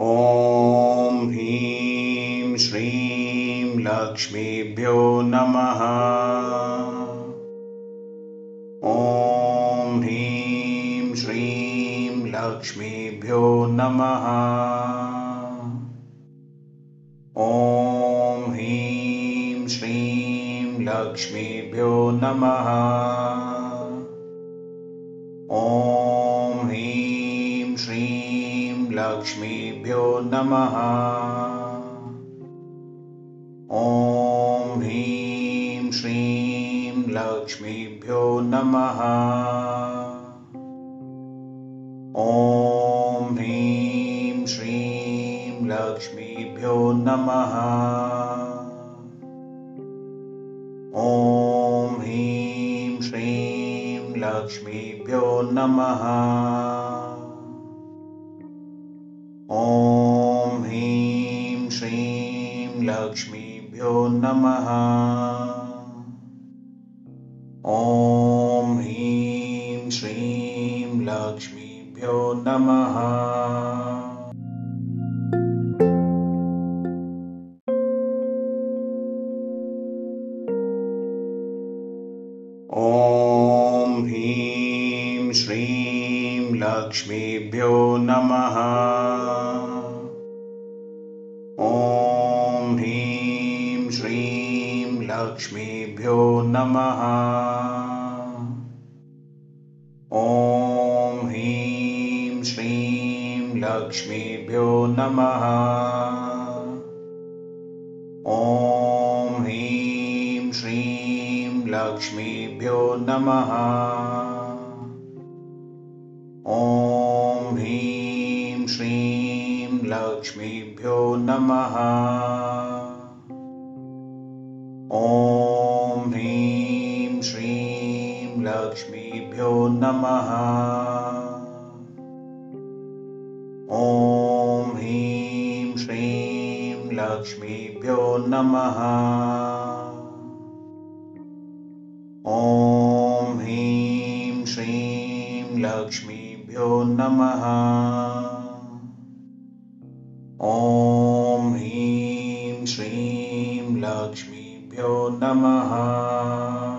ॐ ह्रीं श्रीं लक्ष्मीभ्यो नमः। ॐ ह्रीं श्रीं लक्ष्मीभ्यो नमः। ॐ ह्रीं श्रीं लक्ष्मीभ्यो नमः श्रीं लक्ष्मीभ्यो नमः। ॐ ह्रीं श्रीं लक्ष्मीभ्यो नमः। ॐ ह्रीं श्रीं लक्ष्मीभ्यो नमः। ॐ ह्रीं श्रीं लक्ष्मीभ्यो नमः ॐ ह्रीं श्रीं लक्ष्मीभ्यो नमः। ॐ ह्रीं श्रीं लक्ष्मीभ्यो नमः लक्ष्मीभ्यो नमः। ॐ ह्रीं श्रीं लक्ष्मीभ्यो नमः। ॐ ह्रीं श्रीं लक्ष्मीभ्यो नमः। ॐ ह्रीं श्रीं लक्ष्मीभ्यो नमः। ॐ नमः। ॐ ह्रीं श्रीं लक्ष्मीभ्यो नमः। ॐ ह्रीं श्रीं लक्ष्मीभ्यो नमः। ॐ ह्रीं श्रीं लक्ष्मीभ्यो नमः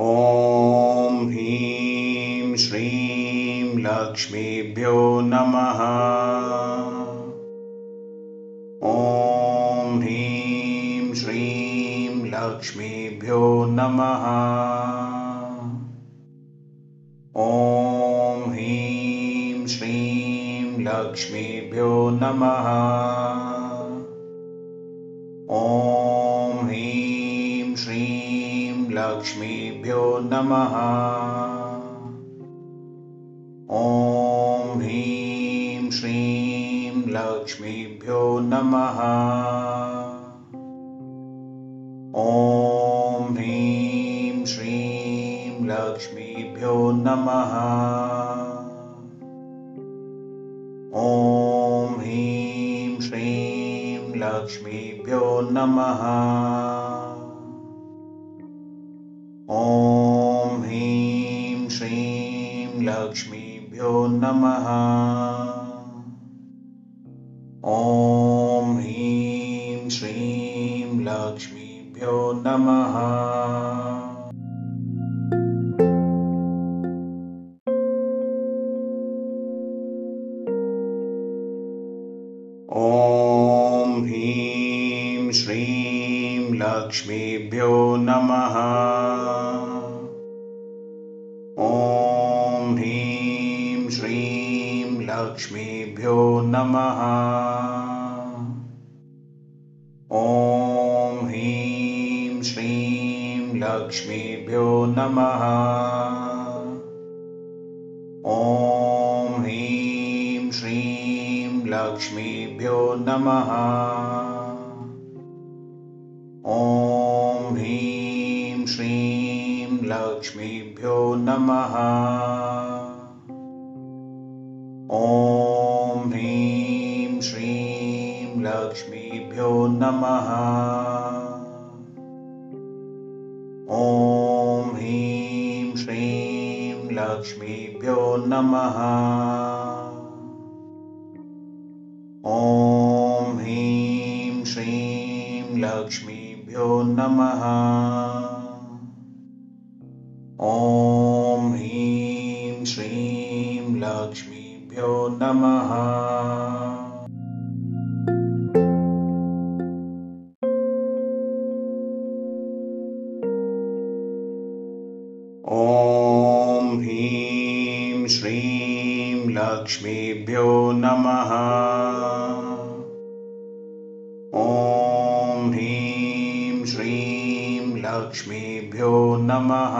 ॐ ह्रीं श्रीं लक्ष्मीभ्यो नमः। ॐ ह्रीं श्रीं लक्ष्मीभ्यो नमः। ॐ ह्रीं श्रीं लक्ष्मीभ्यो नमः लक्ष्मीभ्यो नमः। ॐ ह्रीं श्रीं लक्ष्मीभ्यो नमः। ॐ ह्रीं श्रीं लक्ष्मीभ्यो नमः। ॐ ह्रीं श्रीं लक्ष्मीभ्यो नमः ॐ ह्रीं श्रीं लक्ष्मीभ्यो नमः। ॐ ह्रीं श्रीं लक्ष्मीभ्यो नमः लक्ष्मीभ्यो नमः। ॐ ह्रीं श्रीं लक्ष्मीभ्यो नमः। ॐ ह्रीं श्रीं लक्ष्मीभ्यो नमः ॐ ह्रीं श्रीं लक्ष्मीभ्यो नमः। ॐ ह्रीं श्रीं लक्ष्मीभ्यो नमः ॐ ह्रीं श्रीं लक्ष्मीभ्यो नमः। ॐ ह्रीं श्रीं लक्ष्मीभ्यो नमः।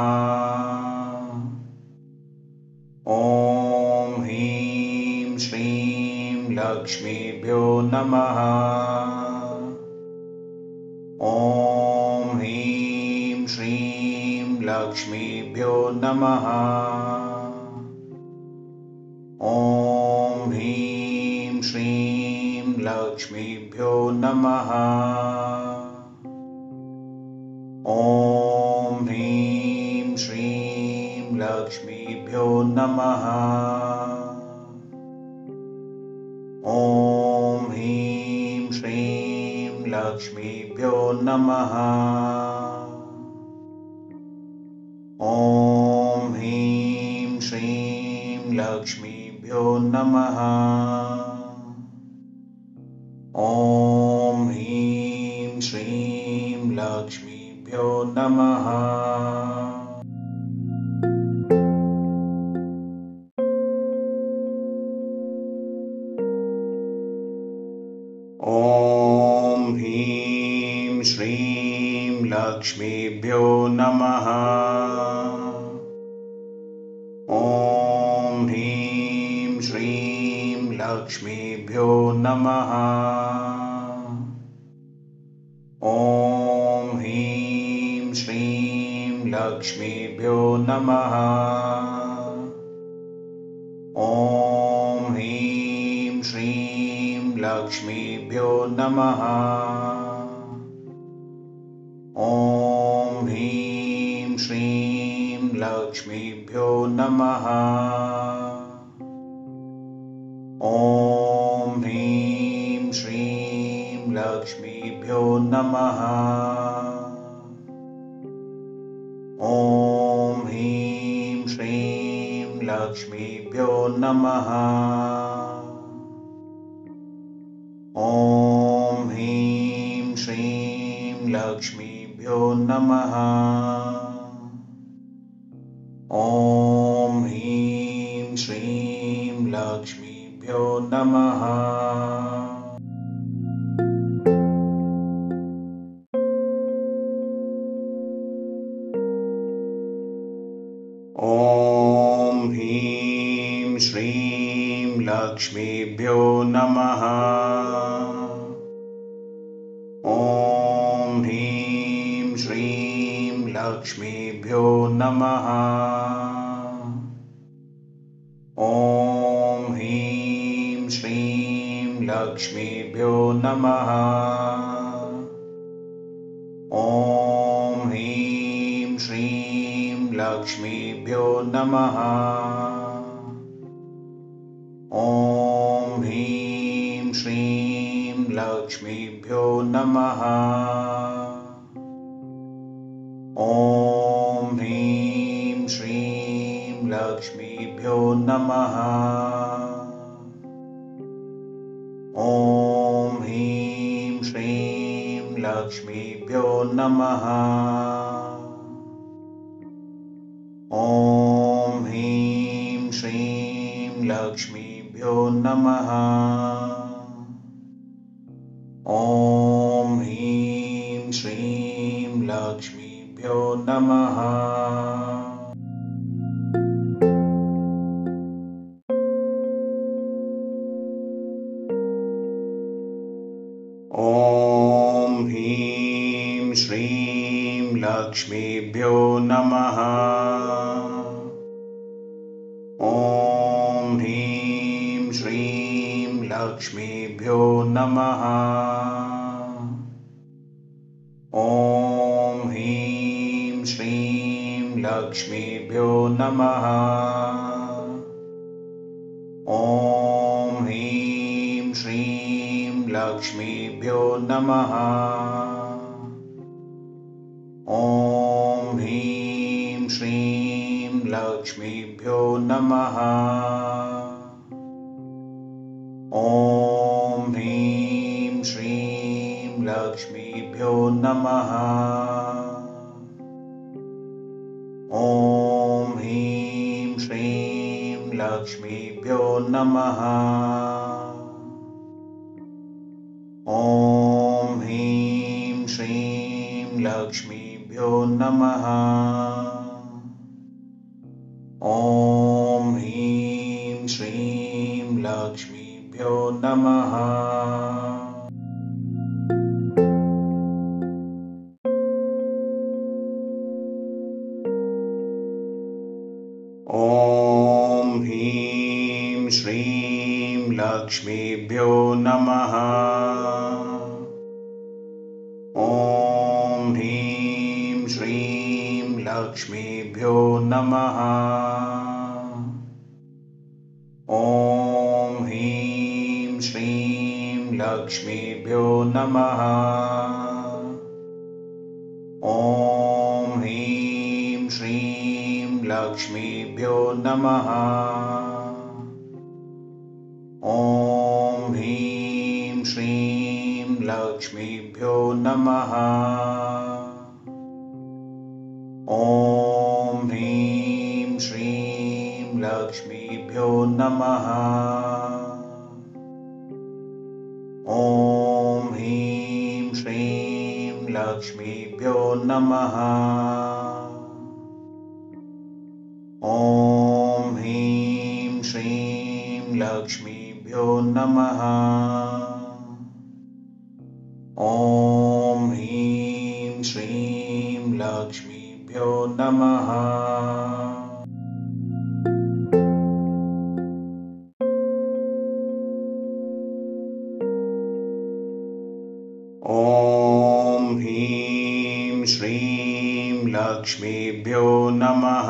ॐ ह्रीं श्रीं लक्ष्मीभ्यो नमः लक्ष्मीभ्यो नमः। ॐ ह्रीं श्रीं लक्ष्मीभ्यो नमः। ॐ ह्रीं श्रीं लक्ष्मीभ्यो नमः। ॐ ह्रीं श्रीं लक्ष्मीभ्यो नमः ॐ ह्रीं श्रीं लक्ष्मीभ्यो नमः ॐ ह्रीं श्रीं लक्ष्मीभ्यो नमः। ॐ ह्रीं श्रीं लक्ष्मीभ्यो नमः नमः। ॐ ह्रीं श्रीं लक्ष्मीभ्यो नमः। ॐ ह्रीं श्रीं लक्ष्मीभ्यो नमः श्रीं लक्ष्मीभ्यो नमः। ॐ ह्रीं श्रीं लक्ष्मीभ्यो नमः। ॐ ह्रीं श्रीं लक्ष्मीभ्यो नमः। ॐ ह्रीं श्रीं लक्ष्मीभ्यो नमः ॐ ह्रीं श्रीं लक्ष्मीभ्यो नमः। ॐ ह्रीं श्रीं लक्ष्मीभ्यो नमः। ॐ ह्रीं श्रीं लक्ष्मीभ्यो नमः। ॐ ह्रीं श्रीं लक्ष्मीभ्यो नमः। ॐ ह्रीं श्रीं लक्ष्मीभ्यो नमः। ॐ ह्रीं श्रीं लक्ष्मीभ्यो नमः नमः। ॐ ह्रीं श्रीं लक्ष्मीभ्यो नमः। ॐ ह्रीं श्रीं लक्ष्मीभ्यो नमः। ॐ ह्रीं श्रीं लक्ष्मीभ्यो नमः लक्ष्मीभ्यो नमः। ॐ ह्रीं श्रीं लक्ष्मीभ्यो नमः। ॐ ह्रीं श्रीं लक्ष्मीभ्यो नमः। ॐ ह्रीं श्रीं लक्ष्मीभ्यो नमः नमः। ॐ ह्रीं श्रीं लक्ष्मीभ्यो नमः। ॐ ह्रीं श्रीं लक्ष्मीभ्यो नमः। ॐ ह्रीं श्रीं लक्ष्मीभ्यो नमः। ॐ ॐ ह्रीं श्रीं लक्ष्मीभ्यो नमः। ॐ ह्रीं श्रीं लक्ष्मीभ्यो नमः। ॐ ह्रीं श्रीं लक्ष्मीभ्यो नमः नमः। ॐ ह्रीं श्रीं लक्ष्मीभ्यो नमः।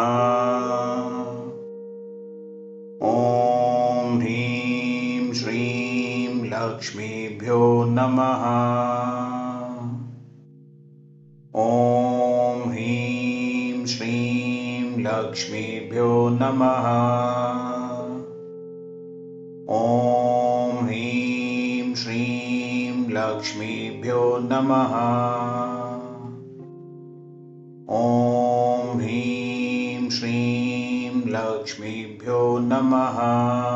ॐ ह्रीं श्रीं लक्ष्मीभ्यो ॐ ह्रीं श्रीं लक्ष्मीभ्यो नमः। ॐ ह्रीं श्रीं लक्ष्मीभ्यो नमः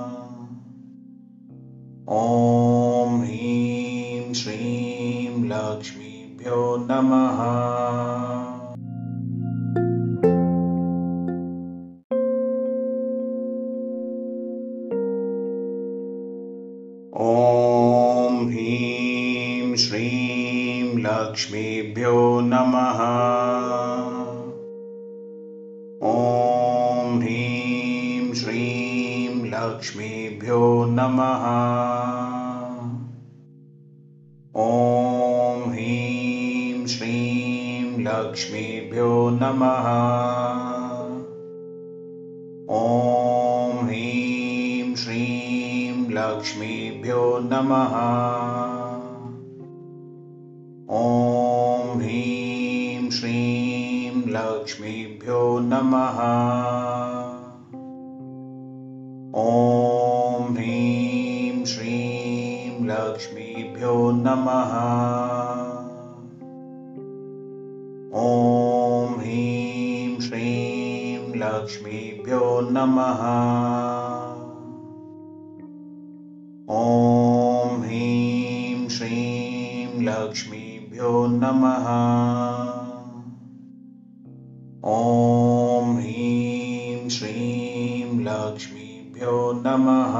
ॐ ह्रीं श्रीं लक्ष्मीभ्यो नमः। ॐ ह्रीं श्रीं लक्ष्मीभ्यो नमः। ॐ ह्रीं श्रीं लक्ष्मीभ्यो नमः। ॐ ह्रीं श्रीं लक्ष्मीभ्यो नमः। ॐ ह्रीं श्रीं लक्ष्मीभ्यो नमः। ॐ ह्रीं श्रीं लक्ष्मीभ्यो नमः। ॐ ह्रीं श्रीं लक्ष्मीभ्यो नमः नमः।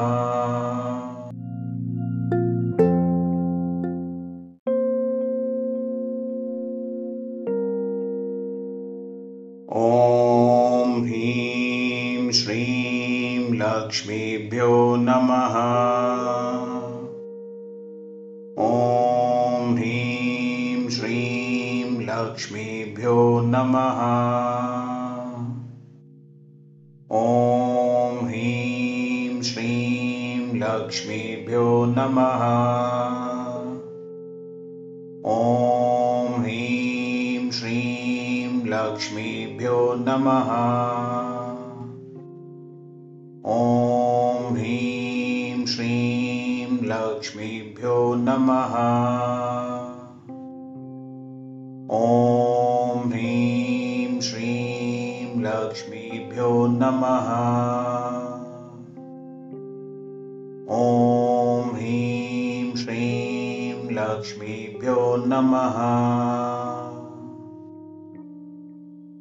ॐ ह्रीं श्रीं लक्ष्मीभ्यो नमः। ॐ ह्रीं श्रीं लक्ष्मीभ्यो ॐ ह्रीं श्रीं लक्ष्मीभ्यो नमः। ॐ ह्रीं श्रीं लक्ष्मीभ्यो नमः। ॐ ह्रीं श्रीं लक्ष्मीभ्यो नमः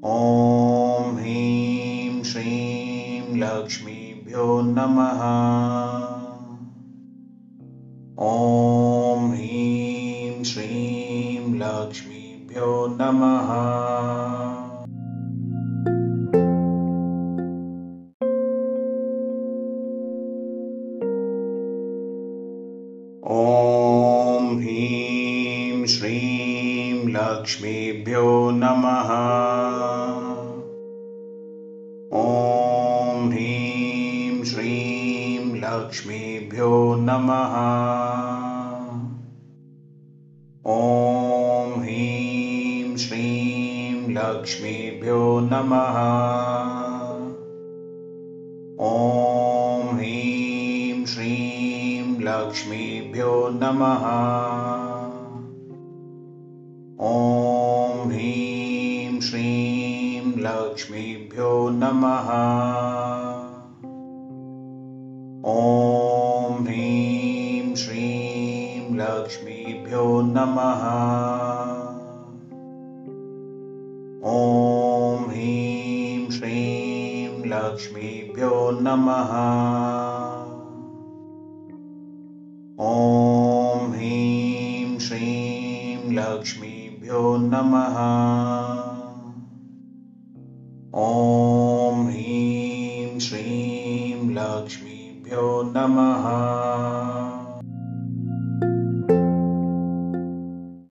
ॐ ह्रीं श्रीं लक्ष्मीभ्यो नमः। ॐ ह्रीं श्रीं लक्ष्मीभ्यो नमः ॐ ह्रीं श्रीं लक्ष्मीभ्यो नमः। ॐ ह्रीं श्रीं लक्ष्मीभ्यो नमः। ॐ ह्रीं श्रीं लक्ष्मीभ्यो नमः। ॐ श्रीं लक्ष्मीभ्यो नमः। ॐ ह्रीं श्रीं लक्ष्मीभ्यो नमः। ॐ ह्रीं श्रीं लक्ष्मीभ्यो नमः। ॐ ह्रीं श्रीं लक्ष्मीभ्यो नमः ॐ ह्रीं श्रीं लक्ष्मीभ्यो नमः